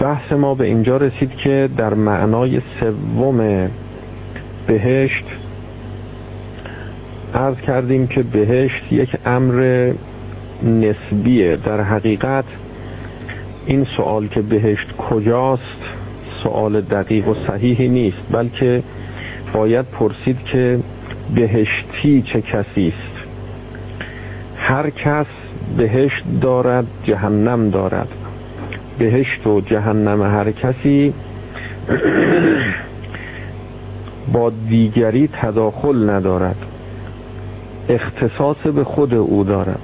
بحث ما به اینجا رسید که در معنای سوم بهشت عرض کردیم که بهشت یک امر نسبیه. در حقیقت این سوال که بهشت کجاست سوال دقیق و صحیحی نیست بلکه باید پرسید که بهشتی چه کسی است. هر کس بهشت دارد جهنم دارد. بهشت و جهنم هر کسی با دیگری تداخل ندارد. اختصاص به خود او دارد.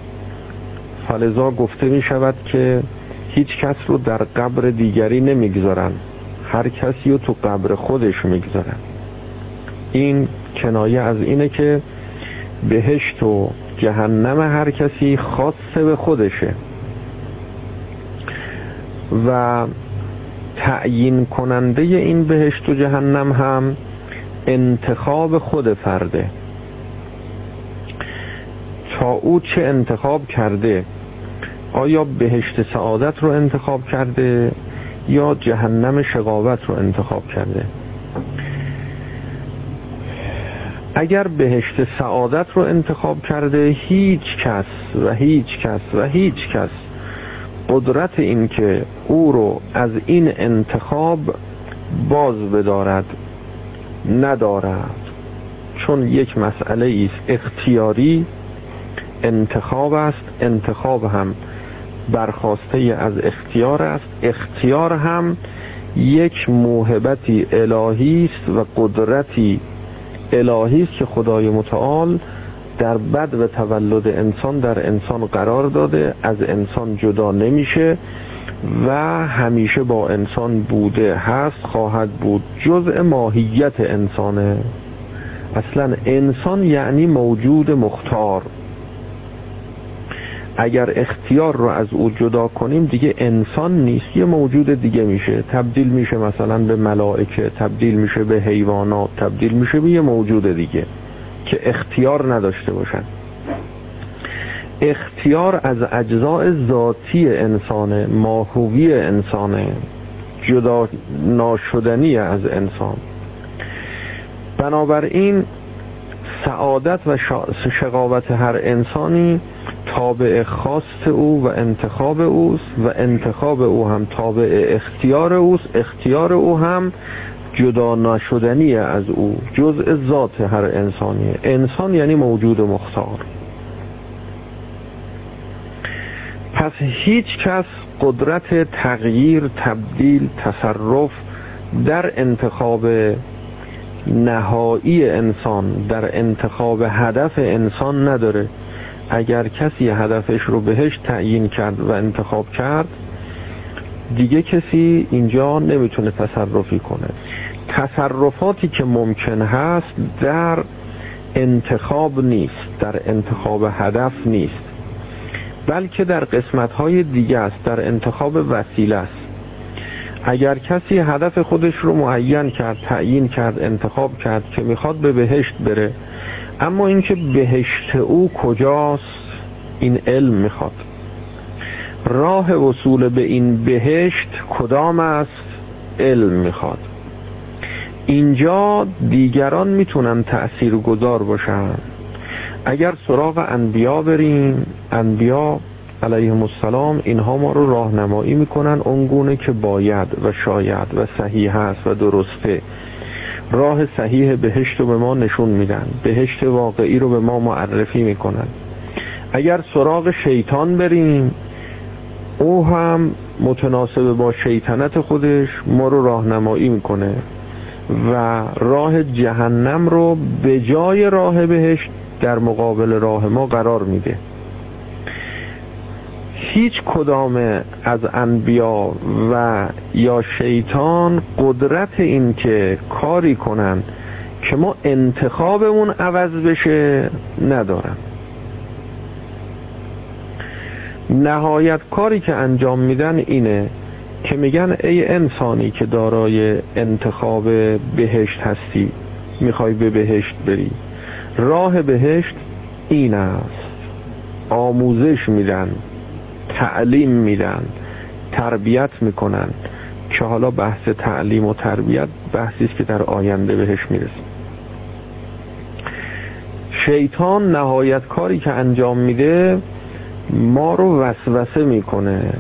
فلذا گفته می شود که هیچ کس رو در قبر دیگری نمی‌گذارن هر کسی رو تو قبر خودش می‌گذارن این کنایه از اینه که بهشت و جهنم هر کسی خاصه به خودشه. و تعیین کننده این بهشت و جهنم هم انتخاب خود فرده. تا او چه انتخاب کرده؟ آیا بهشت سعادت رو انتخاب کرده یا جهنم شقاوت رو انتخاب کرده؟ اگر بهشت سعادت رو انتخاب کرده هیچ کس و هیچ کس و هیچ کس قدرت این که او رو از این انتخاب باز بدارد ندارد. چون یک مسئله است اختیاری انتخاب است انتخاب هم برخواسته از اختیار است. اختیار هم یک موهبتی الهی است و قدرتی الهی است که خدای متعال در بد و تولد انسان در انسان قرار داده از انسان جدا نمیشه و همیشه با انسان بوده هست خواهد بود جزء ماهیت انسانه. اصلا انسان یعنی موجود مختار. اگر اختیار رو از او جدا کنیم دیگه انسان نیست یه موجود دیگه میشه. تبدیل میشه مثلا به ملائکه تبدیل میشه به حیوانات تبدیل میشه به یه موجود دیگه. که اختیار نداشته باشن. اختیار از اجزاء ذاتی انسان ماهوی انسان جدا ناشدنی از انسان. بنابراین سعادت و شقاوت هر انسانی تابع خاص او و انتخاب اوست و انتخاب او هم تابع اختیار اوست اختیار او هم جدا نشدنی از او جزء ذات هر انسانیه. انسان یعنی موجود مختار. پس هیچ کس قدرت تغییر تبدیل تصرف در انتخاب نهایی انسان در انتخاب هدف انسان نداره. اگر کسی هدفش رو بهش تعیین کرد و انتخاب کرد دیگه کسی اینجا نمی‌تونه تصرفی کنه. تصرفاتی که ممکن هست در انتخاب نیست در انتخاب هدف نیست. بلکه در قسمت های دیگه است در انتخاب وسیله است. اگر کسی هدف خودش رو معین کرد تعیین کرد انتخاب کرد که می‌خواد به بهشت بره اما اینکه بهشت او کجاست این علم می‌خواد. راه وصول به این بهشت کدام است؟ علم می‌خواد. اینجا دیگران می‌تونن تأثیر گذار باشن. اگر سراغ انبیا بریم انبیا علیهم السلام اینها ما رو راهنمایی می‌کنن اونگونه که باید و شاید و صحیح هست و درسته. راه صحیح بهشت رو به ما نشون میدن. بهشت واقعی رو به ما معرفی می‌کنن. اگر سراغ شیطان بریم او هم متناسب با شیطنت خودش ما رو راهنمایی می‌کنه و راه جهنم رو به جای راه بهشت در مقابل راه ما قرار میده. هیچ کدام از انبیا و یا شیطان قدرت این که کاری کنن که ما انتخابمون عوض بشه ندارن. نهایت کاری که انجام میدن اینه که میگن ای انسانی که دارای انتخاب بهشت هستی می‌خوای به بهشت بری. راه بهشت این است. آموزش میدن تعلیم میدن تربیت می‌کنن. که حالا بحث تعلیم و تربیت بحثی است که در آینده بهش می‌رسیم. شیطان نهایت کاری که انجام میده ما رو وسوسه می‌کنه.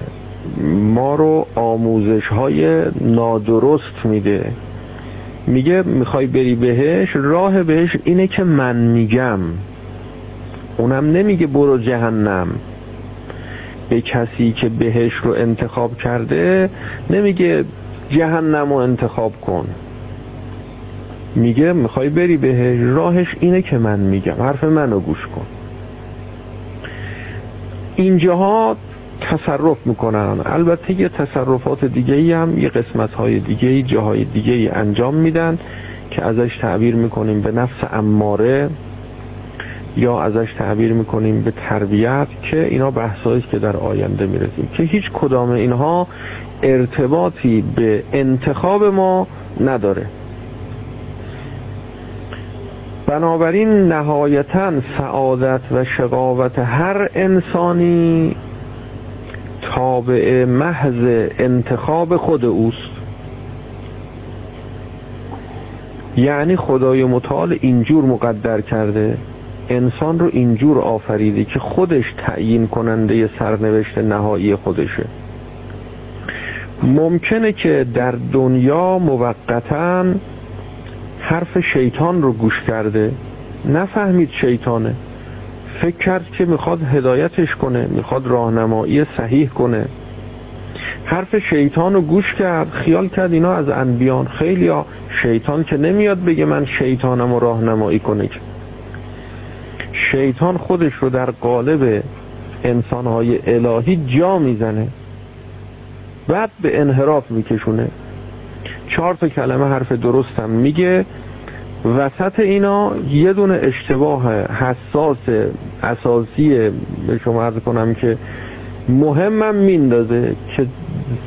ما رو آموزش های نادرست میده. میگه می‌خوای بری بهش راه بهش اینه که من میگم. اونم نمیگه برو جهنم. به کسی که بهش رو انتخاب کرده نمیگه جهنم رو انتخاب کن. میگه می‌خوای بری بهش راهش اینه که من میگم. حرف منو گوش کن. اینجاها تصرف می‌کنن. البته یه تصرفات دیگه ای هم یه قسمت های دیگه ای جاهای دیگه ای انجام میدن که ازش تعبیر می‌کنیم به نفس اماره یا ازش تعبیر می‌کنیم به تربیت که اینا بحثایی که در آینده می‌رسیم. که هیچ کدام اینها ارتباطی به انتخاب ما نداره. بنابراین نهایتا سعادت و شقاوت هر انسانی تابع محض انتخاب خود اوست. یعنی خدای متعال اینجور مقدر کرده انسان رو اینجور آفریده که خودش تعیین کننده سرنوشت نهایی خودشه. ممکنه که در دنیا موقتا حرف شیطان رو گوش کرده نفهمید شیطانه. فکر کرد که می‌خواد هدایتش کنه می‌خواد راهنمایی صحیح کنه. حرف شیطان رو گوش کرد خیال کرد اینا از انبیان خیلی ها شیطان که نمیاد بگه من شیطانم و راهنمایی کنه. شیطان خودش رو در قالب انسانهای الهی جا می‌زنه. بعد به انحراف میکشونه. چهار تا کلمه حرف درستم میگه. وسط اینا یه دونه اشتباه حساس اساسی به شما عرض کنم که مهمم میندازه که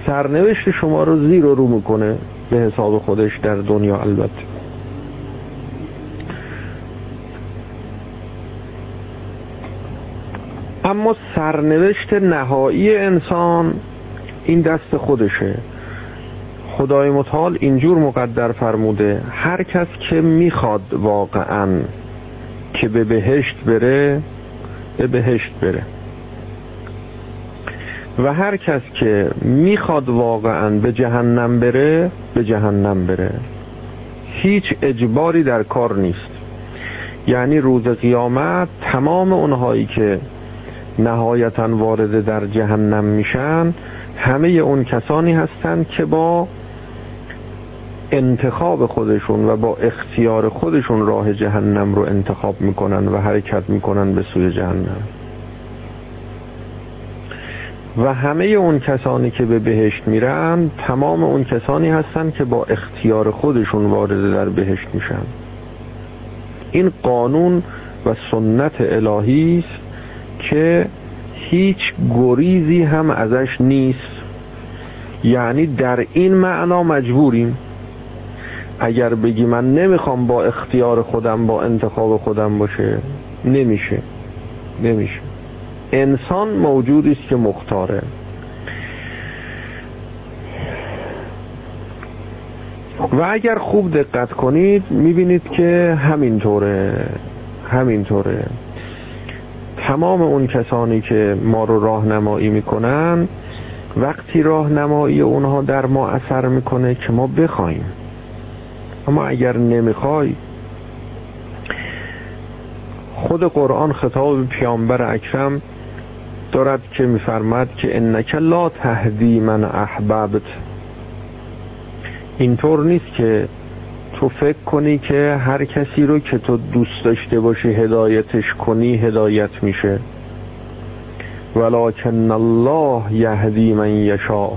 سرنوشت شما رو زیر و رو می‌کنه به حساب خودش در دنیا البته. اما سرنوشت نهایی انسان این دست خودشه. خدای متعال اینجور مقدر فرموده هر کس که می‌خواد واقعا که به بهشت بره به بهشت بره. و هر کس که می‌خواد واقعا به جهنم بره به جهنم بره. هیچ اجباری در کار نیست. یعنی روز قیامت تمام اونهایی که نهایتا وارد در جهنم میشن همه اون کسانی هستند که با انتخاب خودشون و با اختیار خودشون راه جهنم رو انتخاب می‌کنن و حرکت می‌کنن به سوی جهنم. و همه اون کسانی که به بهشت میرن تمام اون کسانی هستن که با اختیار خودشون وارد در بهشت میشن. این قانون و سنت الهی است که هیچ گریزی هم ازش نیست. یعنی در این معنا مجبوریم اگر بگی من نمی‌خوام با اختیار خودم با انتخاب خودم باشه نمیشه. نمیشه. انسان موجودی است که مختاره. و اگر خوب دقت کنید می‌بینید که همینطوره. همینطوره. تمام اون کسانی که ما رو راهنمایی می‌کنن وقتی راهنمایی اونها در ما اثر می‌کنه که ما بخوایم. اما اگر نمی‌خوای خود قرآن خطاب پیامبر اکرم دارد که میفرماد که انک لا تهدی من احببت اینطور نیست که تو فکر کنی که هر کسی رو که تو دوست داشته باشی هدایتش کنی هدایت میشه. ولکن الله یهدی من یشا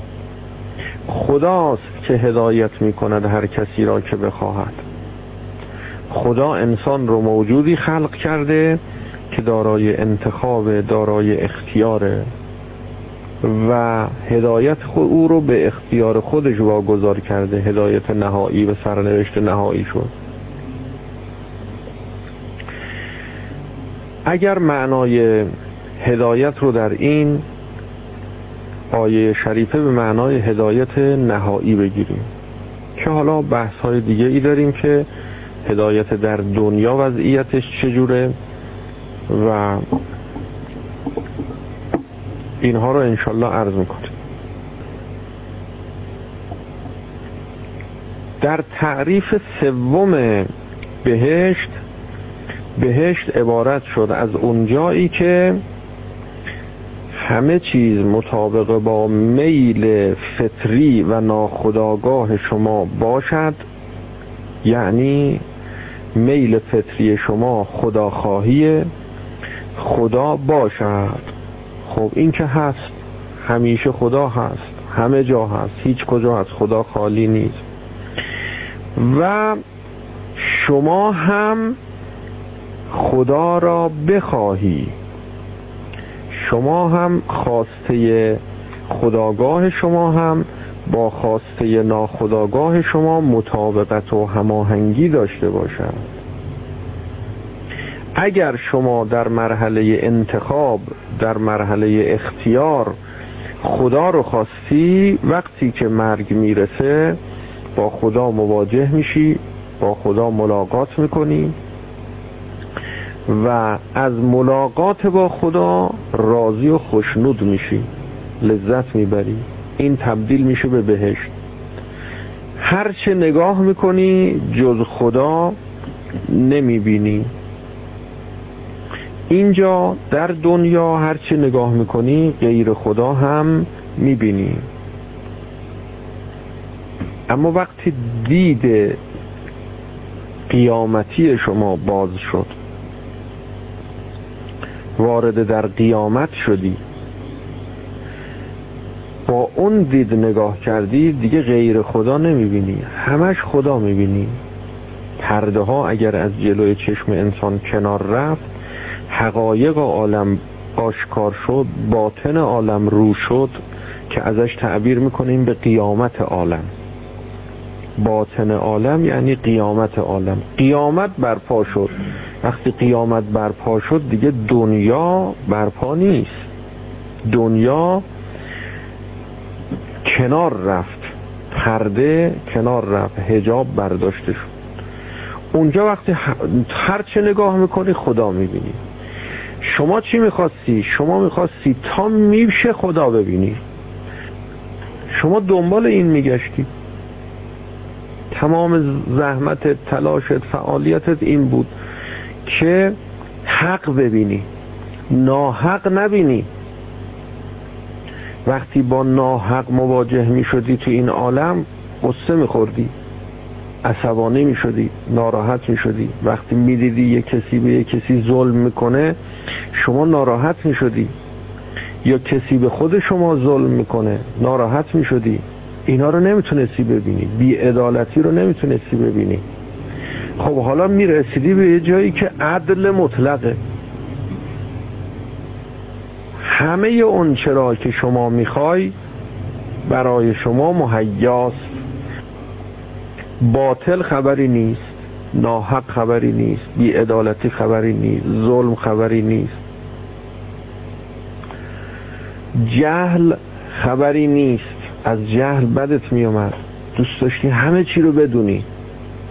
خداست که هدایت می کند هر کسی را که بخواهد. خدا انسان رو موجودی خلق کرده که دارای انتخاب دارای اختیاره و هدایت خود او رو به اختیار خودش واگذار کرده هدایت نهایی و سرنوشت نهایی شد. اگر معنای هدایت رو در این آیه شریفه به معنای هدایت نهایی بگیریم. که حالا بحث های دیگه ای داریم که هدایت در دنیا وضعیتش چجوره و اینها رو انشالله عرض می‌کنیم. در تعریف سوم بهشت بهشت عبارت شد از اونجایی که همه چیز مطابق با میل فطری و ناخداگاه شما باشد یعنی میل فطری شما خداخواهی خدا باشد. خب این که هست همیشه خدا هست همه جا هست هیچ کجا از خدا خالی نیست. و شما هم خدا را بخواهی. شما هم خواسته خداگاه شما هم با خواسته ناخداگاه شما مطابقت و هماهنگی داشته باشد اگر شما در مرحله انتخاب در مرحله اختیار خدا رو خواستی وقتی که مرگ می‌رسه با خدا مواجه میشی با خدا ملاقات می‌کنی. و از ملاقات با خدا راضی و خوشنود میشی لذت می‌بری این تبدیل میشه به بهشت. هرچه نگاه می‌کنی جز خدا نمی‌بینی. اینجا در دنیا هرچه نگاه می‌کنی غیر خدا هم می‌بینی. اما وقتی دید قیامتی شما باز شد وارد در قیامت شدی. با اون دید نگاه کردی دیگه غیر خدا نمی‌بینی. همش خدا می‌بینی. پرده ها اگر از جلوی چشم انسان کنار رفت حقایق عالم آشکار شد باطن عالم رو شد که ازش تعبیر می‌کنیم به قیامت عالم. باطن عالم یعنی قیامت عالم. قیامت برپا شد. وقتی قیامت برپا شد دیگه دنیا برپا نیست. دنیا کنار رفت. پرده کنار رفت. هجاب برداشته شد. اونجا وقتی هر چه نگاه می‌کنی خدا می‌بینی. شما چی می‌خواستی؟ شما می‌خواستی تا میشه خدا ببینی. شما دنبال این میگشتی. تمام زحمت تلاشت فعالیتت این بود. که حق ببینی. ناحق نبینی. وقتی با ناحق مواجه می شدی تو این عالم قصه می خوردی عصبانی می شدی ناراحت می شدی وقتی می دیدی یه کسی به یه کسی ظلم می‌کنه شما ناراحت می شدی یا کسی به خود شما ظلم می‌کنه ناراحت می شدی اینا رو نمی‌تونستی ببینی. بیعدالتی رو نمی‌تونستی ببینی. خب حالا می‌رسیدی به یه جایی که عدل مطلقه. همه اون چرا که شما می‌خوای برای شما مهیاست. باطل خبری نیست ناحق خبری نیست بیعدالتی خبری نیست ظلم خبری نیست. جهل خبری نیست. از جهل بدت میومد دوست داشتی همه چی رو بدونی.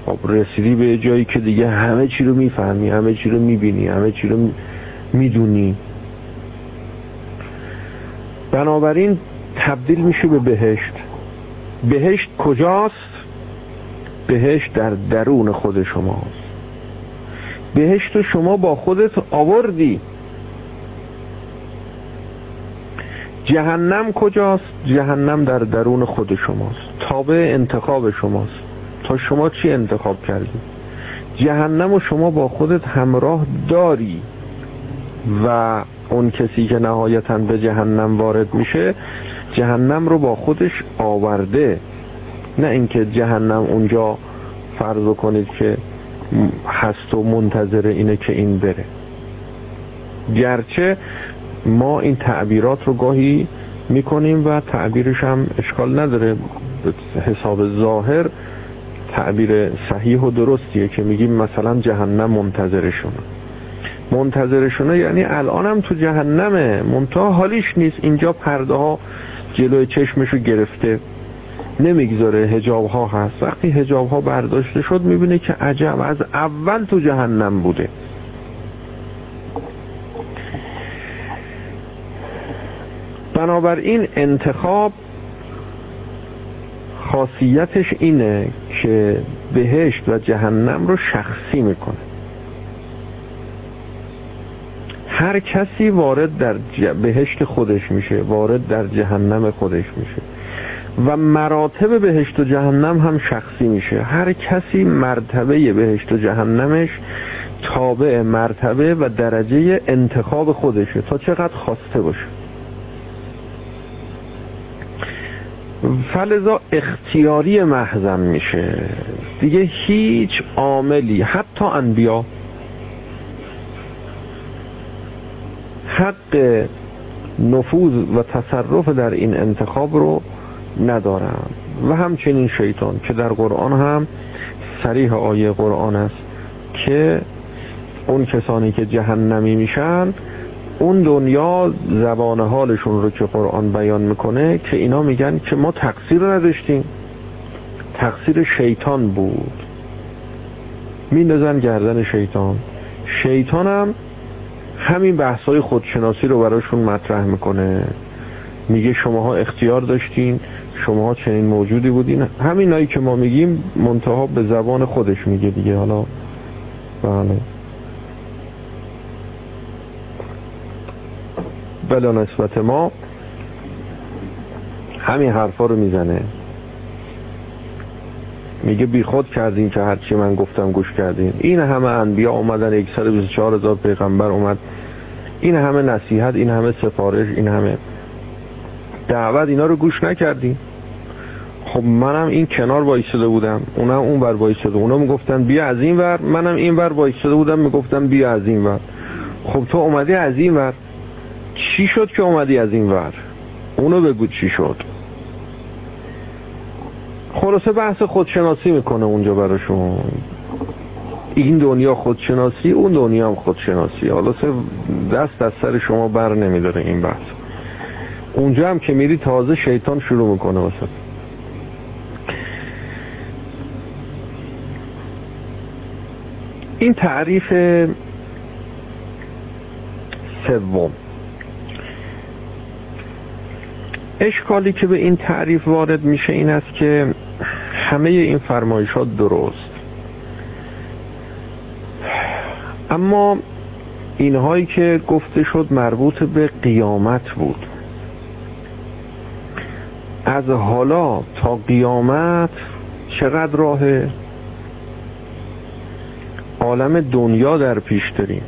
خب رسیدی به جایی که دیگه همه چی رو می‌فهمی همه چی رو می‌بینی همه چی رو می‌دونی. بنابراین تبدیل میشه به بهشت. بهشت کجاست؟ بهشت در درون خود شماست. بهشت شما با خودت آوردی. جهنم کجاست؟ جهنم در درون خود شماست. تابع انتخاب شماست. تا شما چی انتخاب کردی؟ جهنم و شما با خودت همراه داری و اون کسی که نهایتا به جهنم وارد میشه جهنم رو با خودش آورده. نه اینکه جهنم اونجا فرض کنید که هست و منتظر اینه که این بره. گرچه ما این تعبیرات رو گاهی می‌کنیم و تعبیرش هم اشکال نداره. حساب ظاهر تعبیر صحیح و درستیه که میگیم مثلا جهنم منتظرشونه. منتظرشونه یعنی الان هم تو جهنمه منتها حالیش نیست. اینجا پرده ها جلوی چشمشو گرفته نمی‌گذاره هجاب ها هست. وقتی هجاب ها برداشته شد می‌بینه که عجب از اول تو جهنم بوده. بنابراین انتخاب خاصیتش اینه که بهشت و جهنم رو شخصی می‌کنه. هر کسی وارد در بهشت خودش میشه وارد در جهنم خودش میشه. و مراتب بهشت و جهنم هم شخصی میشه. هر کسی مرتبه بهشت و جهنمش تابع مرتبه و درجه انتخاب خودشه. تا چقدر خواسته باشه. فلزا اختیاری محزم میشه. دیگه هیچ عاملی حتی انبیا. حق نفوذ و تصرف در این انتخاب رو ندارم. و همچنین شیطان که در قرآن هم سریح آیه قرآن است که اون کسانی که جهنمی میشن اون دنیا زبان حالشون رو که قرآن بیان می‌کنه که اینا میگن که ما تقصیر نداشتیم. تقصیر شیطان بود. میندازن گردن شیطان. شیطان هم همین بحثای خودشناسی رو براشون مطرح می‌کنه. میگه شماها اختیار داشتین شماها چنین موجودی بودین. همینایی که ما میگیم منتها به زبان خودش میگه دیگه. حالا بله. بلا نسبت ما همین حرفا رو می‌زنه. میگه بی خود کردین که هرچی من گفتم گوش کردین. این همه انبیا اومدن 124 هزار پیغمبر اومد. این همه نصیحت این همه سفارش این همه دعوت اینا رو گوش نکردین. خب منم این کنار وایساده بودم. اونم اون ور وایساده اونا می‌گفتن بیا از این ور. منم این ور وایساده بودم می‌گفتم بیا از این ور. خب تو اومدی از این ور. چی شد که اومدی از این ور؟ اونو بگو چی شد. خلاصه بحث خودشناسی می‌کنه اونجا براشون. این دنیا خودشناسی اون دنیا هم خودشناسی. حالا دست از سر شما بر نمیداره این بحث. اونجا هم که میری تازه شیطان شروع می‌کنه واسه. این تعریف سوم. اشکالی که به این تعریف وارد میشه این است که همه این فرمایشات درست. اما اینهایی که گفته شد مربوط به قیامت بود. از حالا تا قیامت چقدر راه عالم دنیا در پیش داریم.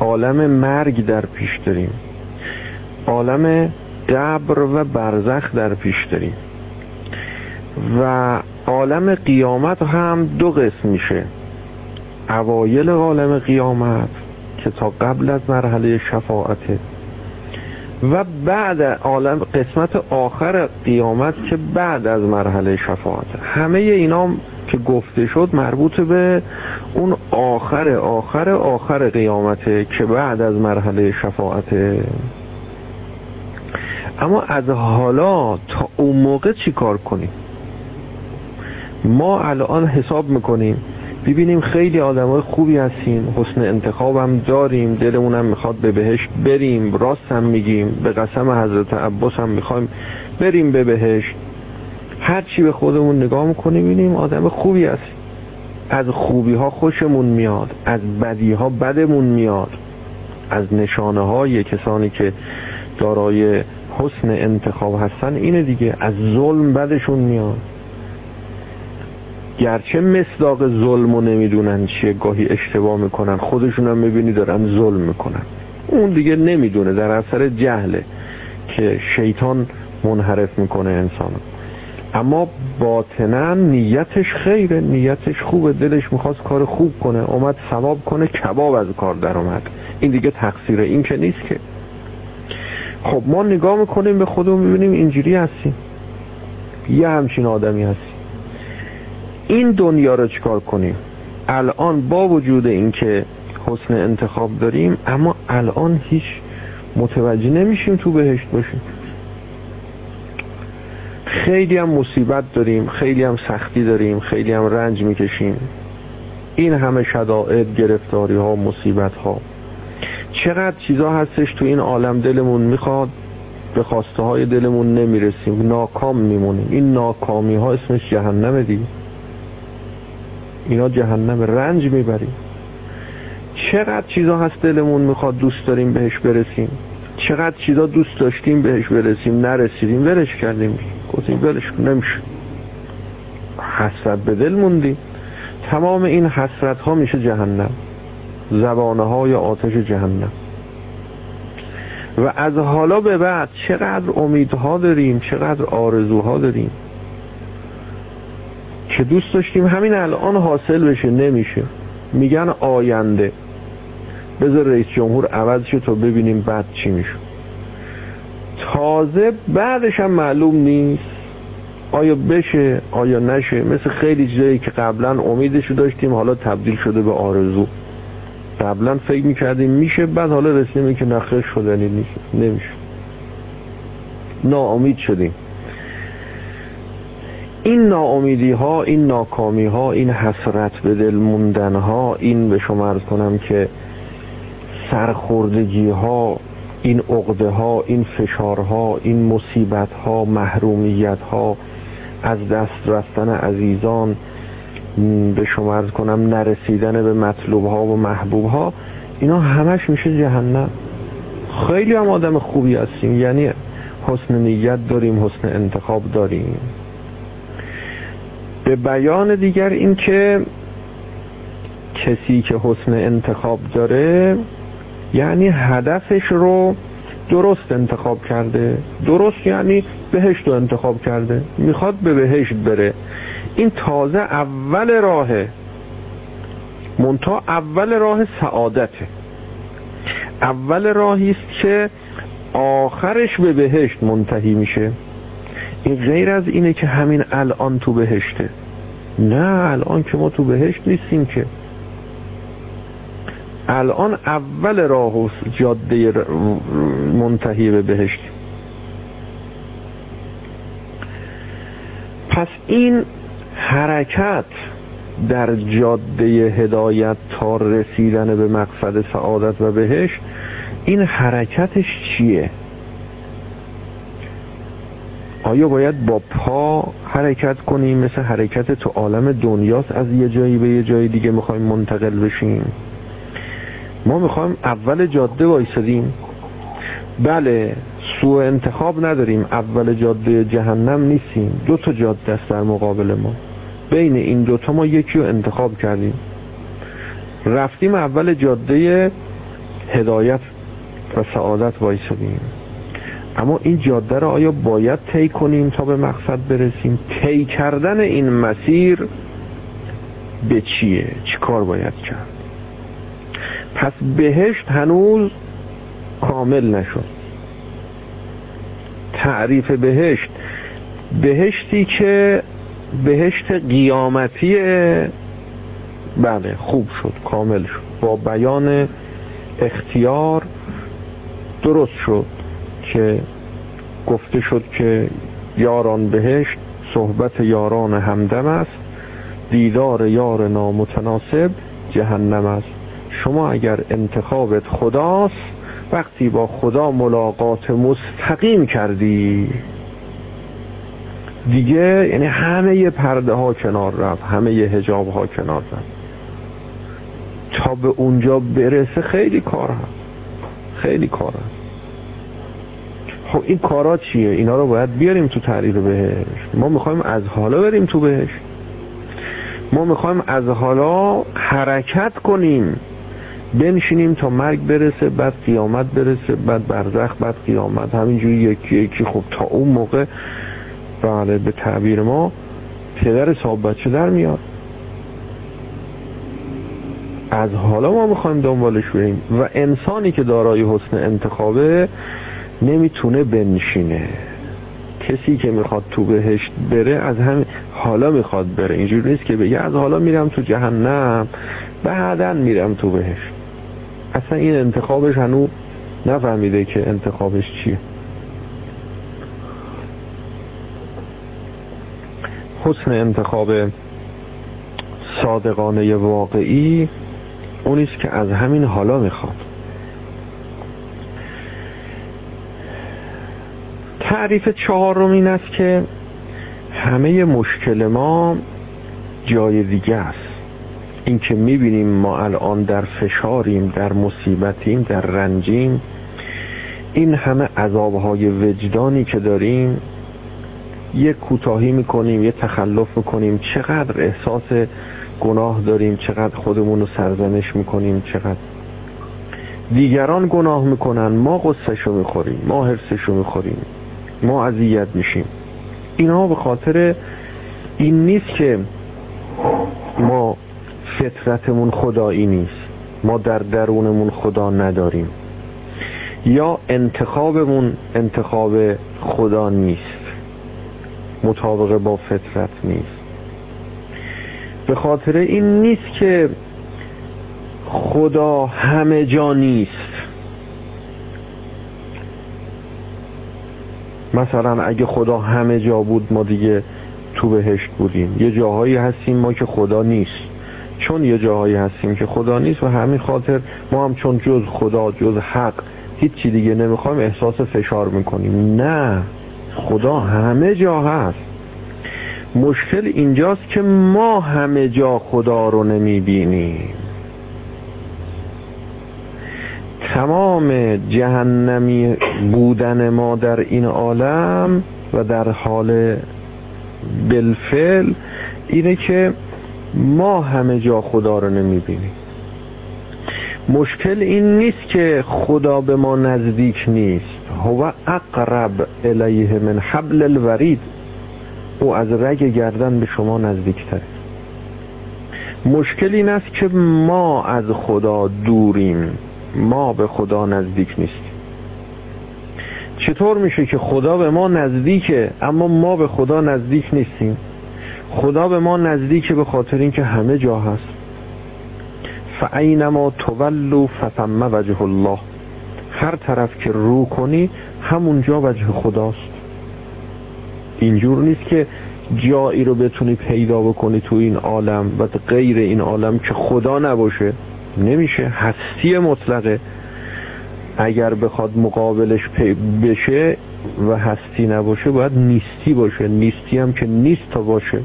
عالم مرگ در پیش داریم. عالم قبر و برزخ در پیش داریم. و عالم قیامت هم دو قسم میشه. اوایل عالم قیامت که تا قبل از مرحله شفاعته و بعد عالم قسمت آخر قیامت که بعد از مرحله شفاعته همه اینا که گفته شد مربوط به اون آخر آخر آخر قیامته که بعد از مرحله شفاعته. اما از حالا تا اون موقع چی کار کنیم؟ ما الان حساب می‌کنیم ببینیم خیلی آدم های خوبی هستیم حسن انتخاب هم داریم دلمون هم می‌خواد به بهشت بریم راست هم میگیم به قسم حضرت عباس هم می‌خوایم بریم به بهشت. هرچی به خودمون نگاه می‌کنیم ببینیم آدم خوبی هستیم از خوبی ها خوشمون میاد از بدی ها بدمون میاد. از نشانه های کسانی که دارای حسن انتخاب هستن اینه دیگه از ظلم بدشون میاد گرچه مصداق ظلم رو نمی‌دونن چیه گاهی اشتباه می‌کنن خودشون هم می‌بینی دارن ظلم می‌کنن. اون دیگه نمی‌دونه در اثر جهله که شیطان منحرف می‌کنه انسان اما باطنا نیتش خیره نیتش خوبه دلش می‌خواست کار خوب کنه اومد ثواب کنه کباب از کار در اومد این دیگه تقصیره این که نیست که. خب ما نگاه می‌کنیم به خودمون می‌بینیم اینجوری هستیم. یه همچین آدمی هستیم. این دنیا رو چکار کنیم؟ الان با وجود اینکه حسن انتخاب داریم اما الان هیچ متوجه نمیشیم تو بهشت باشیم. خیلی هم مصیبت داریم خیلی هم سختی داریم خیلی هم رنج می‌کشیم. این همه شدائد گرفتاری ها مصیبت ها چقدر چیزا هستش تو این عالم دلمون می‌خواد به خواسته های دلمون نمی‌رسیم ناکام میمونیم. این ناکامی ها اسمش جهنم دیگه اینا جهنم رنج می‌بریم. چقدر چیزا هست دلمون می‌خواد دوست داریم بهش برسیم. چقدر چیزا دوست داشتیم بهش برسیم نرسیدیم ولش کردیم. گفتیم ولش نمیشه. حسرت به دل موندیم. تمام این حسرت ها میشه جهنم. زبانه های آتش جهنم. و از حالا به بعد چقدر امیدها داریم چقدر آرزوها داریم که دوست داشتیم همین الان حاصل بشه نمیشه. میگن آینده. بذار رئیس جمهور عوض شد تا ببینیم بعد چی میشه. تازه بعدش هم معلوم نیست آیا بشه آیا نشه. مثل خیلی چیزایی که قبلا امیدشو داشتیم حالا تبدیل شده به آرزو. قبلا فکر می‌کردیم میشه بعد حالا رسیدیم که نخیر شدنی نیست نمیشه ناامید شدیم. این ناامیدی ها این ناکامی ها این حسرت به دل موندن ها این به شما ارز کنم که سرخوردگی ها این عقده ها این فشارها این مصیبت ها محرومیت ها از دست رفتن عزیزان به شما ارز کنم نرسیدن به مطلوب ها و محبوب ها اینا همش میشه جهنم. خیلی هم آدم خوبی هستیم یعنی حسن نیت داریم حسن انتخاب داریم. به بیان دیگر این که کسی که حسن انتخاب داره یعنی هدفش رو درست انتخاب کرده. درست یعنی بهشت رو انتخاب کرده. می‌خواد به بهشت بره. این تازه اول راهه منتها اول راه سعادته. اول راهی است که آخرش به بهشت منتهی میشه. این غیر از اینه که همین الان تو بهشته. نه الان که ما تو بهشت نیستیم که. الان اول راه و جاده منتهی به بهشت. پس این حرکت در جاده هدایت تا رسیدن به مقصد سعادت و بهشت این حرکتش چیه؟ آیا باید با پا حرکت کنیم مثل حرکت تو عالم دنیاست از یه جایی به یه جایی دیگه می‌خوایم منتقل بشیم؟ ما می‌خوایم اول جاده وایسادیم. بله سوء انتخاب نداریم. اول جاده جهنم نیستیم. دو تا جاده است در مقابل ما. بین این دوتا ما یکی رو انتخاب کردیم. رفتیم اول جاده هدایت و سعادت وایسادیم. اما این جاده را آیا باید طی کنیم تا به مقصد برسیم؟ طی کردن این مسیر به چیه؟ چی کار باید کرد؟ پس بهشت هنوز کامل نشد. تعریف بهشت بهشتی که بهشت قیامتی بله خوب شد کامل شد. با بیان اختیار درست شد که گفته شد که یاران بهشت صحبت یاران همدم است. دیدار یار نامتناسب جهنم است. شما اگر انتخابت خداست وقتی با خدا ملاقات مستقیم کردی. دیگه یعنی همه پرده ها کنار رفت همه هجاب ها کنار رفت. تا به اونجا برسه خیلی کار هست. خیلی کار هست. خب این کارا چیه؟ اینا رو باید بیاریم تو تعریف بهش ما می‌خوایم از حالا بریم تو بهش ما می‌خوایم از حالا حرکت کنیم. بنشینیم تا مرگ برسه بعد قیامت برسه بعد برزخ بعد قیامت. همینجوری یکی یکی. خب تا اون موقع بله به تعبیر ما پدر صاحب بچه در میاد. از حالا ما می‌خوایم دنبالش بریم و انسانی که دارای حسن انتخابه نمی‌تونه بنشینه. کسی که می‌خواد تو بهشت بره از همین حالا می‌خواد بره. اینجوری نیست که بگه از حالا میرم تو جهنم بعدا میرم تو بهشت. اصلا این انتخابش هنو نفهمیده که انتخابش چیه. حسن انتخاب صادقانه واقعی اونیست که از همین حالا می‌خواد. تعریف چهارم این است که همه مشکل ما جای دیگه است. این که می‌بینیم ما الان در فشاریم در مصیبتیم در رنجیم. این همه عذابهای وجدانی که داریم یک کوتاهی می‌کنیم یه تخلف می‌کنیم. چقدر احساس گناه داریم چقدر خودمون رو سرزنش می‌کنیم چقدر. دیگران گناه می‌کنن ما قصهشو می‌خوریم ما حرسشو می‌خوریم ما اذیت میشیم. اینا به خاطر این نیست که ما فطرتمون خدایی نیست. ما در درونمون خدا نداریم. یا انتخابمون انتخاب خدا نیست. مطابق با فطرت نیست. به خاطر این نیست که خدا همه جا نیست. مثلا اگه خدا همه جا بود ما دیگه تو بهشت بودیم. یه جاهایی هستیم ما که خدا نیست. چون یه جاهایی هستیم که خدا نیست و همین خاطر ما هم چون جز خدا جز حق هیچی دیگه نمی‌خوایم احساس فشار می‌کنیم. نه خدا همه جا هست. مشکل اینجاست که ما همه جا خدا رو نمی‌بینیم. تمام جهنمی بودن ما در این عالم و در حال بالفعل اینه که ما همه جا خدا رو نمی‌بینیم. مشکل این نیست که خدا به ما نزدیک نیست. هو اقرب الیه من حبل الورید. او از رگ گردن به شما نزدیکتره. مشکل این است که ما از خدا دوریم. ما به خدا نزدیک نیستیم. چطور میشه که خدا به ما نزدیکه اما ما به خدا نزدیک نیستیم؟ خدا به ما نزدیکه به خاطر اینکه همه جا هست. فعینما تولو فتم وجه الله. هر طرف که رو کنی همونجا وجه خداست. اینجور نیست که جایی رو بتونی پیدا بکنی تو این عالم و غیر این عالم که خدا نباشه. نمیشه هستی مطلقه. اگر بخواد مقابلش بشه و هستی نباشه باید نیستی باشه. نیستی هم که نیست تا باشه.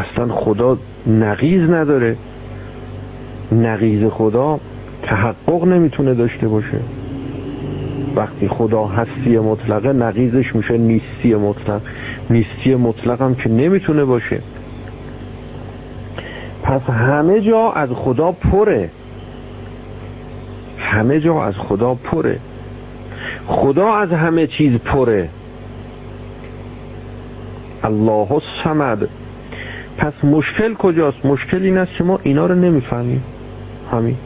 اصلا خدا نقیز نداره. نقیز خدا تحقق نمی‌تونه داشته باشه. وقتی خدا هستی مطلقه نقیزش میشه نیستی مطلق. نیستی مطلق هم که نمی‌تونه باشه. پس همه جا از خدا پره. همه جا از خدا پره. خدا از همه چیز پره. الله الصمد. پس مشکل کجاست؟ مشکل این است که ما اینا رو نمی‌فهمیم. همین.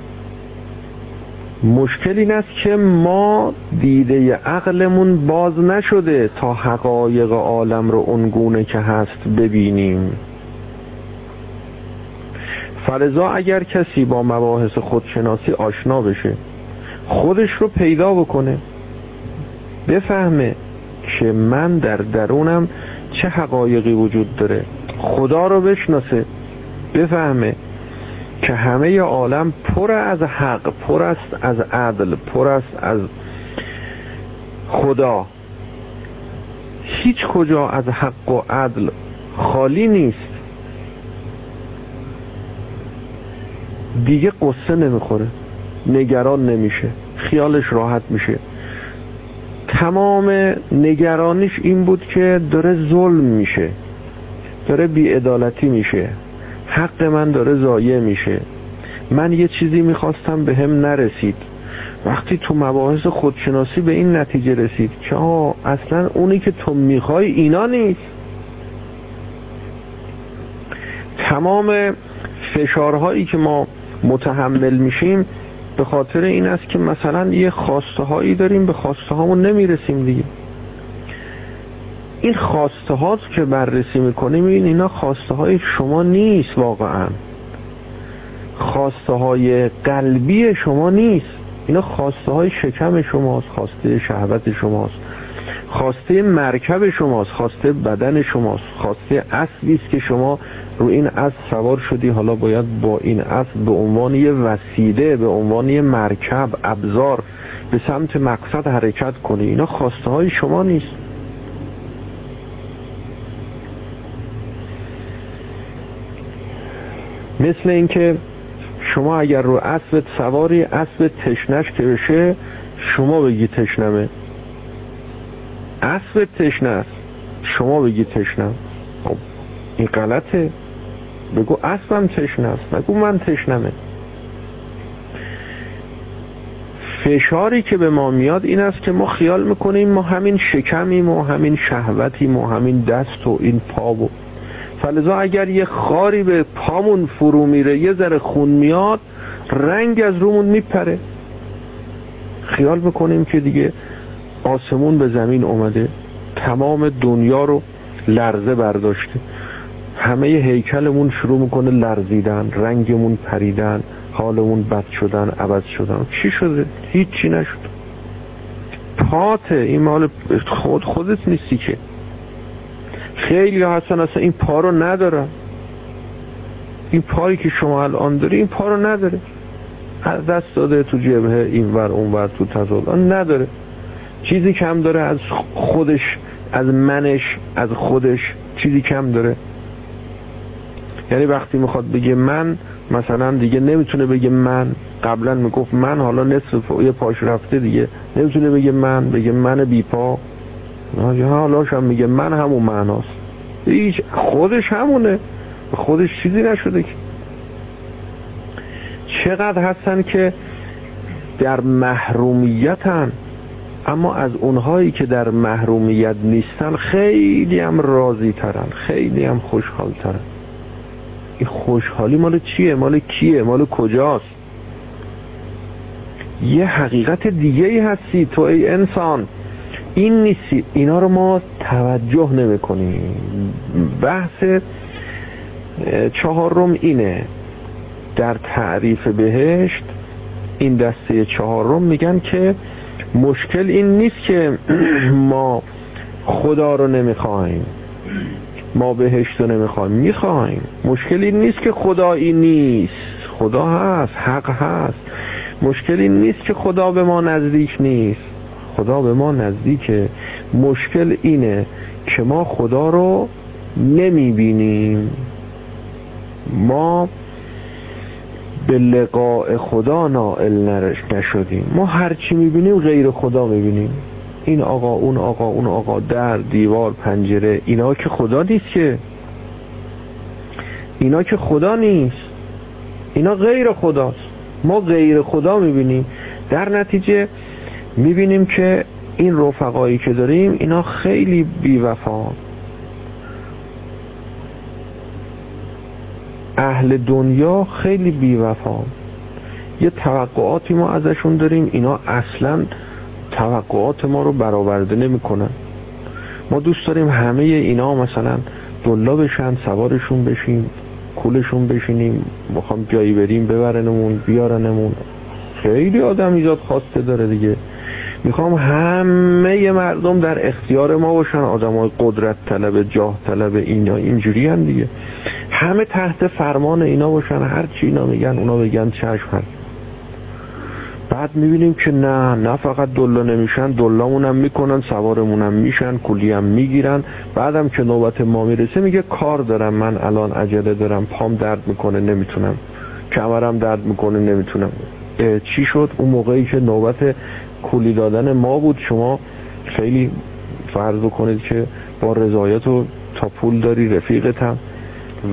مشکل این است که ما دیده عقلمون باز نشده تا حقایق عالم رو اونگونه که هست ببینیم. فرضا اگر کسی با مباحث خودشناسی آشنا بشه خودش رو پیدا بکنه بفهمه که من در درونم چه حقایقی وجود داره. خدا رو بشناسه بفهمه که همه عالم پر از حق پر است از عدل پر است از خدا. هیچ کجا از حق و عدل خالی نیست. دیگه قصه نمی‌خوره نگران نمیشه خیالش راحت میشه. تمام نگرانیش این بود که داره ظلم میشه. داره بیعدالتی میشه. حق من داره ضایع میشه. من یه چیزی می‌خواستم به هم نرسید. وقتی تو مباحث خودشناسی به این نتیجه رسید که اصلا اونی که تو می‌خوای اینا نیست. تمام فشارهایی که ما متحمل میشیم به خاطر این است که مثلا یه خواسته هایی داریم به خواسته هامون نمی‌رسیم دیگه. این خواسته ها که بررسی می‌کنیم این اینا خواسته های شما نیست واقعا. خواسته های قلبی شما نیست. اینا خواسته های شکم شماست خواسته شهوت شماست. خواسته مرکب شماست خواسته بدن شماست. خواسته اصلی است که شما رو این اسب سوار شدی. حالا باید با این اسب به عنوان یه وسیله به عنوان یه مرکب ابزار به سمت مقصد حرکت کنی. اینا خواسته های شما نیست. مثل اینکه شما اگر رو اسب سواری اسب تشنش که بشه شما بگی تشنمه. اسب تشنه است شما بگی تشنم. خب این غلطه. بگو اسبم تشنه است. بگو من تشنمه. فشاری که به ما میاد این است که ما خیال می‌کنیم ما همین شکمیم و همین شهوتیم و همین دست و این پا و فلذا اگر یه خاری به پامون فرو میره یه ذره خون میاد رنگ از رومون میپره. خیال می‌کنیم که دیگه آسمون به زمین اومده تمام دنیا رو لرزه برداشته. همه هیکلمون شروع می‌کنه لرزیدن رنگمون پریدن حالمون بد شدن عوض شدن. چی شده؟ هیچی نشد. پاته. این مال خود خودت نیستی که. خیلی هستن اصلا این پا رو ندارن این پایی که شما الان داری این پا رو نداره. دست داده تو جبهه این ور اون ور تو تزال نداره. چیزی کم داره از خودش از منش از خودش چیزی کم داره. یعنی وقتی می‌خواد بگه من مثلا دیگه نمی‌تونه بگه من. قبلا می‌گفت من حالا نصف یه پاش رفته دیگه. نمی‌تونه بگه من بگه من بی پا حالا هم میگه من همون معناست. هیچ خودش همونه. خودش چیزی نشده که. چقدر هستن که در محرومیتن اما از اونهایی که در محرومیت نیستن خیلی هم راضی ترن خیلی هم خوشحال ترن این خوشحالی مال چیه؟ مال کیه؟ مال کجاست؟ یه حقیقت دیگه هستی تو ای انسان. این نیستی. اینا رو ما توجه نمی کنیم بحث چهارم اینه. در تعریف بهشت این دسته چهارم میگن که مشکل این نیست که ما خدا رو نمی‌خواهیم. ما بهشت رو نمی‌خوایم می‌خواهیم. مشکل این نیست که خدایی نیست. خدا هست حق هست. مشکل این نیست که خدا به ما نزدیک نیست. خدا به ما نزدیکه. مشکل اینه که ما خدا رو نمی‌بینیم. ما به لقاء خدا نائل نشدیم. ما هرچی می‌بینیم غیر خدا می‌بینیم. این آقا اون آقا اون آقا در دیوار پنجره اینا که خدا نیست که. اینا که خدا نیست. اینا غیر خداست. ما غیر خدا می‌بینیم. در نتیجه می‌بینیم که این رفقایی که داریم اینا خیلی بیوفا. اهل دنیا خیلی بیوفا. یه توقعاتی ما ازشون داریم اینا اصلا توقعات ما رو برآورده نمی‌کنن. ما دوست داریم همه اینا مثلا دلا بشن سوارشون بشیم کولشون بشینیم می‌خوام جایی بریم ببرنمون بیارنمون. خیلی آدم ایجاد خواسته داره دیگه. می‌خوام همه مردم در اختیار ما باشن. آدم های قدرت طلب جاه طلب اینا اینجوری هم دیگه. همه تحت فرمان اینا باشن. هر چی اینا میگن اونا بگن چشم هست. بعد می‌بینیم که نه نه فقط دلا نمیشن. دلامون هم می‌کنن سوارمون هم میشن کلی هم می‌گیرن. بعدم که نوبت ما می‌رسه میگه کار دارم. من الان عجله دارم. پام درد می‌کنه نمی‌تونم. کمرم درد می‌کنه نمی‌تونم. چی شد؟ اون موقعی که نوبت کولی دادن ما بود. شما خیلی فرض کنید که با رضایت و تا پول داری رفیقت هم.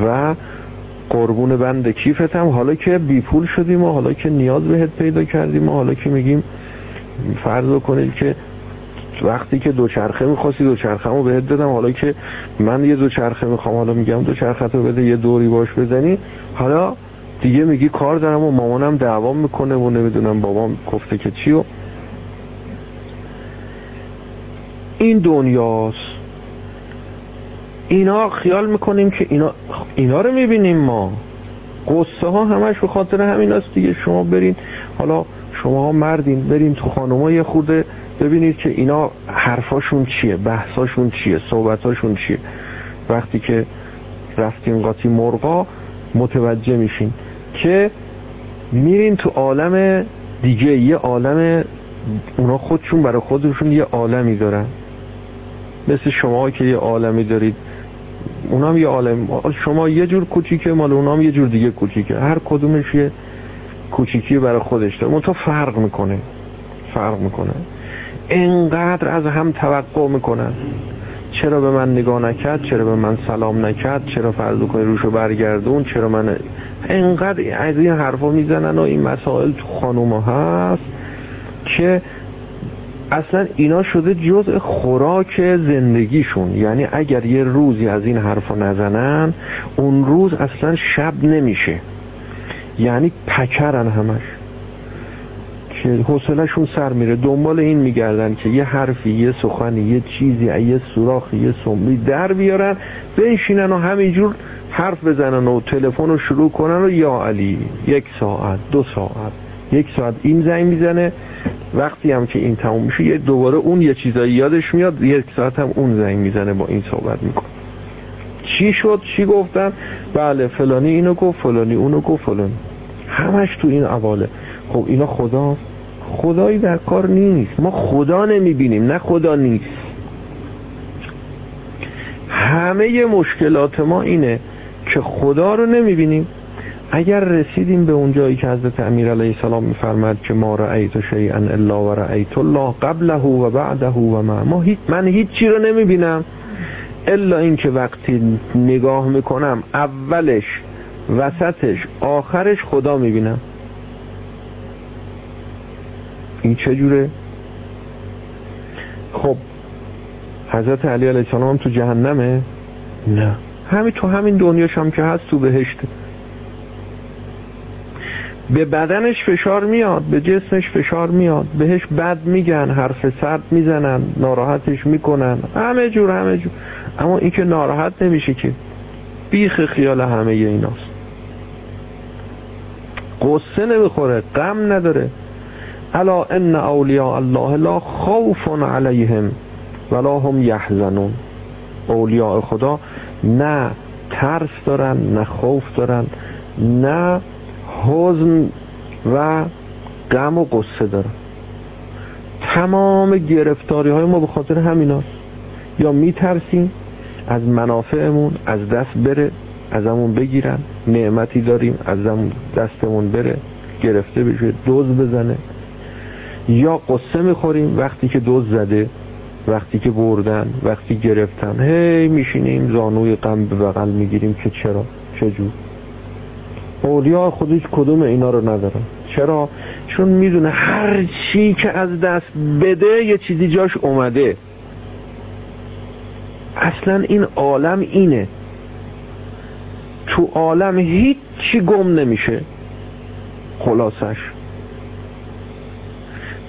و قربون بند کیفتم حالا که بی پول شدیم و حالا که نیاز بهت پیدا کردیم و حالا که میگیم فرض کنید که وقتی که دوچرخه می‌خواستی دوچرخه رو بهت دادم. حالا که من یه دوچرخه می‌خوام حالا میگم دوچرخه رو بده یه دوری باش بزنی. حالا دیگه میگی کار دارم و مامانم دعوام می‌کنه و نمی‌دونم بابام گفته که چی و این دنیاست. اینا خیال می‌کنیم که اینا اینا رو می‌بینیم ما. قصه ها همش به خاطر همین است دیگه. شما برین حالا شما ها مردین برین تو خانوما یه خورده ببینید که اینا حرفاشون چیه بحثاشون چیه صحبتاشون چیه. وقتی که رفتین قاطی مرغا متوجه میشین. که میرین تو عالم دیگه یه عالم اونا خودشون برای خودشون یه عالمی دارن. مثل شما که یه عالمی دارید. اونام یه عالم. شما یه جور کوچیکه مال اونام یه جور دیگه کوچیکه. هر کدومش یه کوچیکی برای خودش داره. تو فرق می‌کنه. فرق می‌کنه. انقدر از هم توقع می‌کنن. چرا به من نگاه نکرد؟ چرا به من سلام نکرد؟ چرا فرض کنی روشو برگردون؟ چرا من انقدر از این حرفا می‌زنن و این مسائل تو خانوما هست که اصلا اینا شده جزء خوراک زندگیشون. یعنی اگر یه روزی از این حرفا نزنن اون روز اصلا شب نمیشه. یعنی پکرن همش. که حوصلهشون سر میره. دنبال این میگردن که یه حرفی یه سخنی یه چیزی یه سوراخی یه سمری در بیارن بنشینن و همینجور حرف بزنن و تلفن رو شروع کنن و یا علی یک ساعت دو ساعت یک ساعت این زنگ می‌زنه. وقتی هم که این تموم میشه یه دوباره اون یه چیزایی یادش میاد یک ساعت هم اون زنگ می‌زنه با این صحبت می‌کنه. چی شد؟ چی گفتن؟ بله فلانی اینو گفت فلانی اونو گفت فلانی. همش تو این عواله خب اینا خدا خدایی در کار نیست. ما خدا نمی‌بینیم نه خدا نیست. همه مشکلات ما اینه که خدا رو نمی‌بینیم. اگر رسیدیم به اون جایی که حضرت امیر علیه السلام میفرماد که ما رأیت شیئا الا و رأیت الله قبله و بعده و ما, ما هیچ من هیچی رو نمی‌بینم. الا اینکه وقتی نگاه می‌کنم اولش وسطش آخرش خدا می‌بینم. این چجوره خب حضرت علی علیه السلام تو جهنمه؟ نه. همین تو همین دنیاش هم که هست تو بهشته به بدنش فشار میاد به جسمش فشار میاد. بهش بد میگن حرف سرد می‌زنن ناراحتش می‌کنن. همه جور همه جور. اما این که ناراحت نمیشه که. بیخ خیال همه ایناست. قصه نمی‌خوره غم نداره. الا ان اولیاء الله لا خوف علیهم ولا هم یحزنون. اولیاء خدا نه ترس دارن نه خوف دارن نه حزن و غم و قصه دارن. تمام گرفتاری های ما به خاطر همین یا میترسیم از منافعمون از دست بره ازمون بگیرن. نعمتی داریم از دستمون بره گرفته بشه دوز بزنه. یا قصه می‌خوریم وقتی که دوز زده وقتی که بردن وقتی گرفتن. هی میشینیم زانوی غم به بغل می‌گیریم که چرا؟ چجور؟ اولیاء خودش کدوم اینا رو ندارن. چرا؟ چون می‌دونه هر چی که از دست بده یه چیزی جاش اومده. اصلا این عالم اینه. تو عالم هیچی گم نمیشه. خلاصش.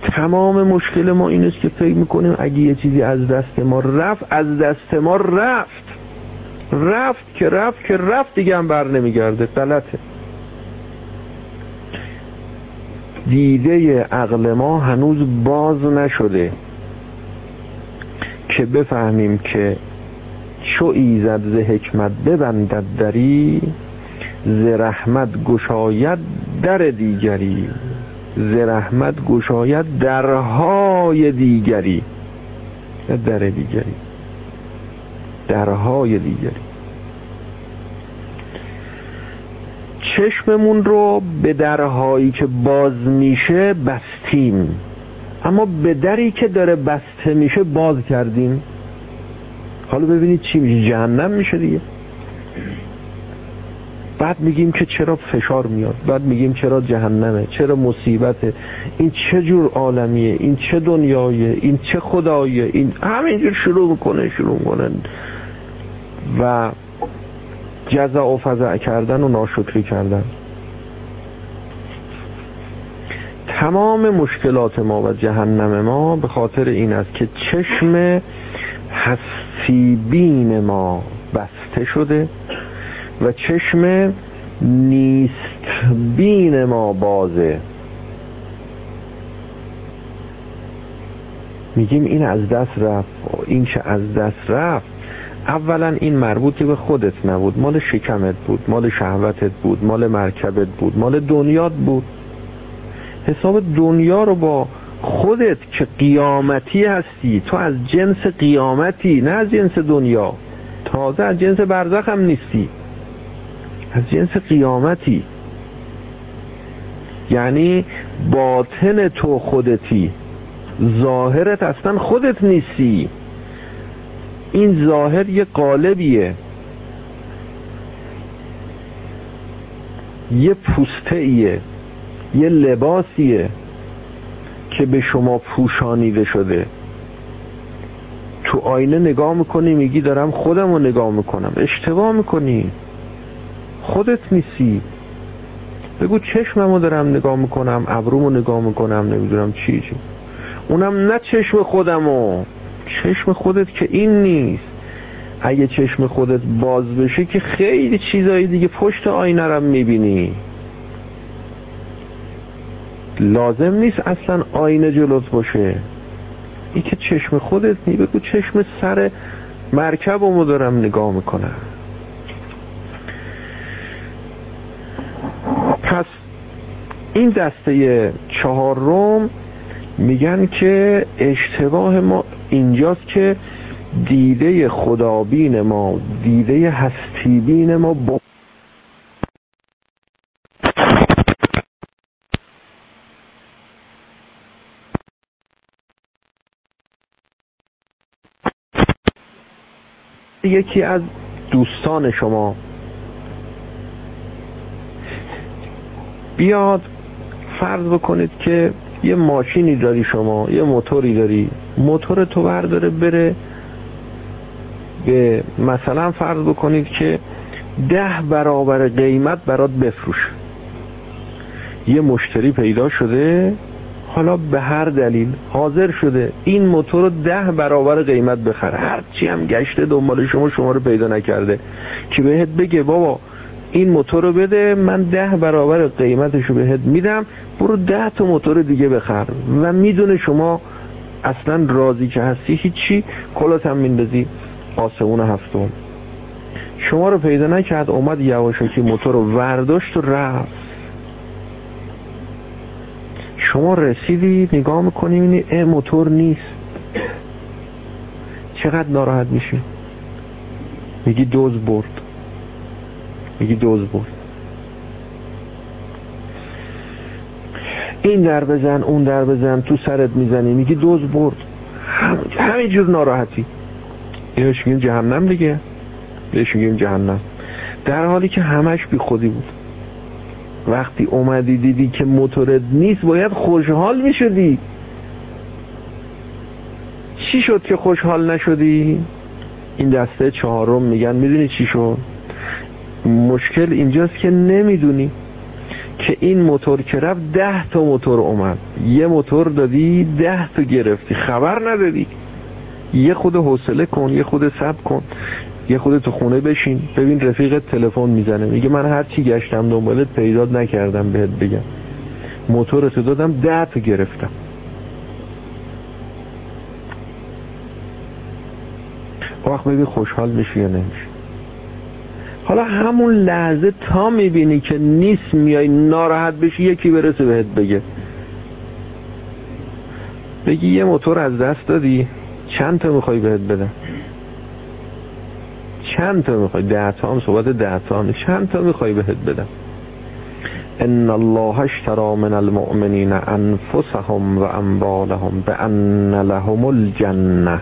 تمام مشکل ما این است که فکر می‌کنیم اگه یه چیزی از دست ما رفت از دست ما رفت. رفت که رفت که رفت دیگه هم بر نمیگرده. غلطه. دیده عقل ما هنوز باز نشده که بفهمیم که چو ایزد ز حکمت ببندد دری ز رحمت گشاید در دیگری. ز رحمت گشاید درهای دیگری. در دیگری درهای دیگری. چشممون رو به درهایی که باز میشه بستیم. اما به دری که داره بسته میشه باز کردیم. حالا ببینید چی میشه جهنم میشه دیگه. بعد میگیم که چرا فشار میاد بعد میگیم چرا جهنمه چرا مصیبته این چه جور عالمیه این چه دنیایه این چه خداییه این همینجور شروع می‌کنه شروع می‌کنه. و جزا و فضع کردن و ناشکری کردن. تمام مشکلات ما و جهنم ما به خاطر این است که چشم هستیبین ما بسته شده و چشم نیست بین ما بازه. میگیم این از دست رفت. این چه از دست رفت؟ اولا این مربوط به خودت نبود. مال شکمت بود مال شهوتت بود مال مرکبت بود مال دنیات بود. حساب دنیا رو با خودت که قیامتی هستی تو از جنس قیامتی نه از جنس دنیا. تازه از جنس برزخ هم نیستی. از جنس قیامتی. یعنی باطن تو خودتی. ظاهرت اصلا خودت نیستی. این ظاهر یه قالبیه. یه پوسته ایه یه لباسیه که به شما پوشانیده شده. تو آینه نگاه می‌کنی میگی دارم خودم رو نگاه می‌کنم. اشتباه می‌کنی. خودت نیستی. بگو چشممو دارم نگاه می‌کنم ابرومو نگاه می‌کنم نمی‌دونم چی چی. اونم نه چشم خودمو. چشم خودت که این نیست. اگه چشم خودت باز بشه که خیلی چیزایی دیگه پشت آینه رو می‌بینی. لازم نیست اصلا آینه جلوت باشه. این که چشم خودت نی بگو چشم سر مرکبمو دارم نگاه می‌کنم. پس این دسته چهارم میگن که اشتباه ما اینجاست که دیده خدابین ما دیده هستیبین ما با یکی از دوستان شما. بیاد فرض بکنید که یه ماشینی داری شما یه موتوری داری. موتور تو برداره بره به مثلا فرض بکنید که ده برابر قیمت برات بفروش. یه مشتری پیدا شده حالا به هر دلیل حاضر شده این موتور رو ده برابر قیمت بخره. هرچی هم گشته دنبال شما شما رو پیدا نکرده. که بهت بگه؟ بابا این موتور رو بده من ده برابر قیمتش رو بهت میدم. برو ده تا موتور دیگه بخر. و می‌دونه شما اصلا راضی که هستی هیچی. کلات هم میندازی آسمون هفتم. شما رو پیدا نکرد اومد یواشکی موتور رو ورداشت و رفت. شما رسیدی نگاه می‌کنی اه موتور نیست. چقدر ناراحت میشی؟ میگی دوز برد. میگی دوز برد. این در بزن اون در بزن تو سرت می‌زنی. میگی دوز برد. هم... همینجور ناراحتی. اینوش میگیم جهنم دیگه. بهش میگیم جهنم. در حالی که همش بی خودی بود. وقتی اومدی دیدی که موتورت نیست باید خوشحال می‌شدی. چی شد که خوشحال نشدی؟ این دسته چهارم میگن می‌دونی چی شد؟ مشکل اینجاست که نمی‌دونی که این موتور که رفت ده تا موتور اومد. یه موتور دادی ده تا گرفتی. خبر ندادی یه خود حوصله کن یه خود صبر کن. یه خود تو خونه بشین. ببین رفیقت تلفن می‌زنه. میگه من هر چی گشتم دنبالت پیدات نکردم بهت بگم. موتورتو دادم ده تا گرفتم. وقت ببین خوشحال میشی یا نمیشی؟ حالا همون لحظه تا می‌بینی که نیست میای ناراحت بشی یکی برسه بهت بگه. بگی یه موتور از دست دادی چند تا می‌خوای بهت بدم؟ چند تا می‌خوای؟ ده تا هم صحبت ده تا هم. چند تا می‌خوای بهت بدم؟ ان الله اشترى من المؤمنین انفسهم و اموالهم بان لهم الجنه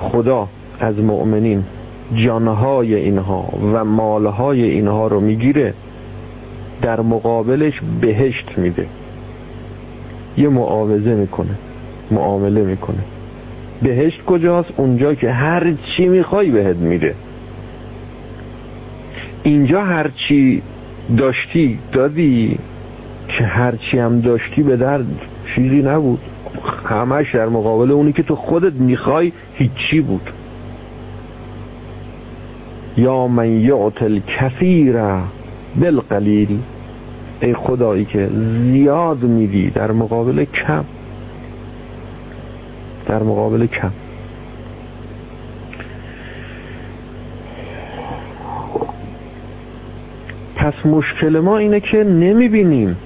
خدا از مؤمنین جانهای اینها و مالهای اینها رو می‌گیره در مقابلش بهشت میده. یه معاوضه می‌کنه معامله می‌کنه. بهشت کجاست؟ اونجا که هر چی می‌خوای بهت میده. اینجا هر چی داشتی دادی. که هر چی هم داشتی به درد چیزی نبود. همش در مقابل اونی که تو خودت می‌خوای هیچی بود. یا من یعتل کثیر بالقلیل. ای خدایی که زیاد میدی در مقابل کم. در مقابل کم. پس مشکل ما اینه که نمی‌بینیم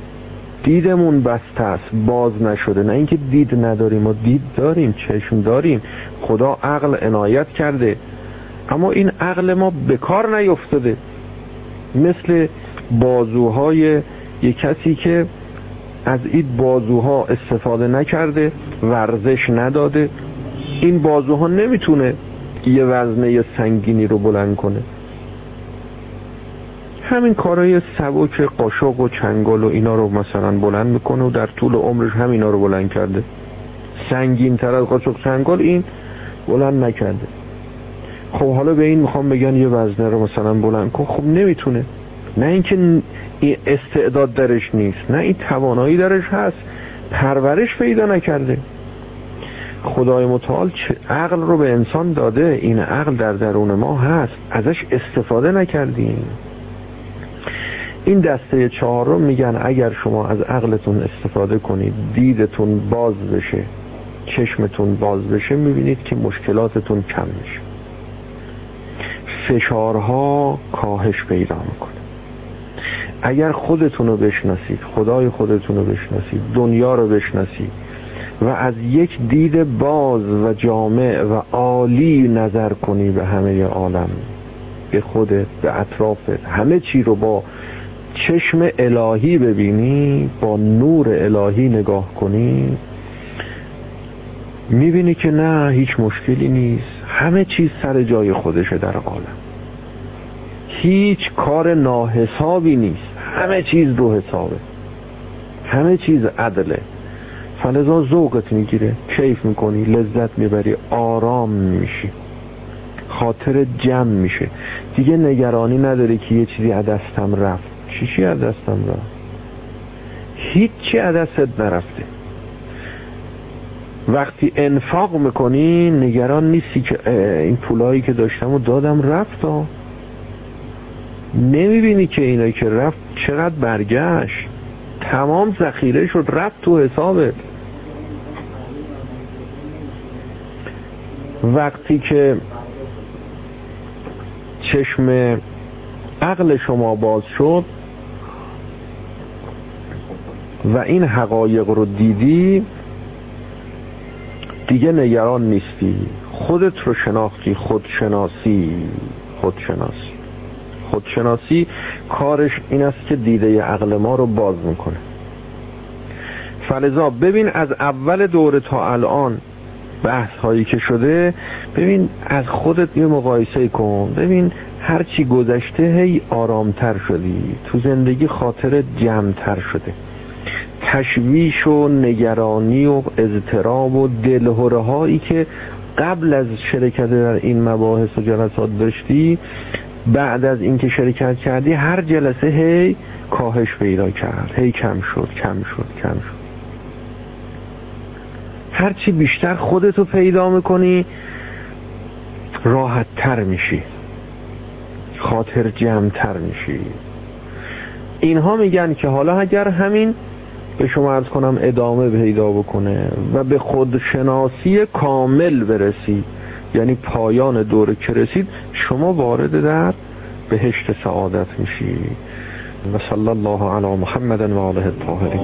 دیدمون بسته است باز نشده. نه اینکه دید نداریم ما دید داریم چشم داریم. خدا عقل عنایت کرده. اما این عقل ما به کار نیفتاده. مثل بازوهای یک کسی که از این بازوها استفاده نکرده ورزش نداده. این بازوها نمی‌تونه یه وزنه سنگینی رو بلند کنه. همین کارهای سبک قاشق و چنگال و اینا رو مثلا بلند می‌کنه و در طول عمرش همینا رو بلند کرده. سنگین تر از قاشق چنگال این بلند نکرده. خب حالا به این می‌خوام بگن یه وزنه رو مثلا بلند کن. خب نمی‌تونه. نه اینکه این استعداد درش نیست نه این توانایی درش هست پرورش پیدا نکرده. خدای متعال عقل رو به انسان داده این عقل در درون ما هست ازش استفاده نکردیم. این دسته چهارم میگن اگر شما از عقلتون استفاده کنید دیدتون باز بشه چشمتون باز بشه می‌بینید که مشکلاتتون کم میشه. فشارها کاهش پیدا می‌کنه. اگر خودتون رو بشناسید خدای خودتون رو بشناسید دنیا رو بشناسید و از یک دید باز و جامع و عالی نظر کنی به همه عالم به خودت به اطرافت همه چی رو با چشم الهی ببینی با نور الهی نگاه کنی می‌بینی که نه هیچ مشکلی نیست. همه چیز سر جای خودشه در عالم. هیچ کار ناحسابی نیست. همه چیز رو حسابه. همه چیز عدله. فلزا ذوقت می‌گیره. کیف می‌کنی لذت می‌بری آرام میشی. خاطر جمع میشه. دیگه نگرانی نداری که یه چیزی عدستم رفت. چی چی عدستم رفت؟ هیچی عدستت نرفته. وقتی انفاق می‌کنی نگران نیستی که این پولایی که داشتم و دادم رفت ها. نمی‌بینی که اینایی که رفت چقدر برگشت. تمام ذخیره شد رفت تو حسابت. وقتی که چشم عقل شما باز شد و این حقایق رو دیدی دیگه نگران نیستی. خودت رو شناختی خودشناسی خودشناسی. خودشناسی کارش این است که دیده عقل ما رو باز می‌کنه. فلزا ببین از اول دوره تا الان بحث هایی که شده ببین از خودت یه مقایسه کن. ببین هرچی گذشته هی آرامتر شدی. تو زندگی خاطر جمعتر شده. تشویش و نگرانی و اضطراب و دلهوره هایی که قبل از شرکت در این مباحث و جلسات داشتی بعد از اینکه شرکت کردی هر جلسه هی کاهش پیدا کرد. هی کم شد کم شد کم شد. هرچی بیشتر خودتو پیدا می‌کنی راحت تر میشی. خاطر جمعتر میشی. اینها میگن که حالا اگر همین به شما ارز کنم ادامه پیدا بکنه و به خودشناسی کامل برسی. یعنی پایان دوره که رسید شما وارد در بهشت سعادت میشی. و صلی الله علی محمد و آله الطاهرین.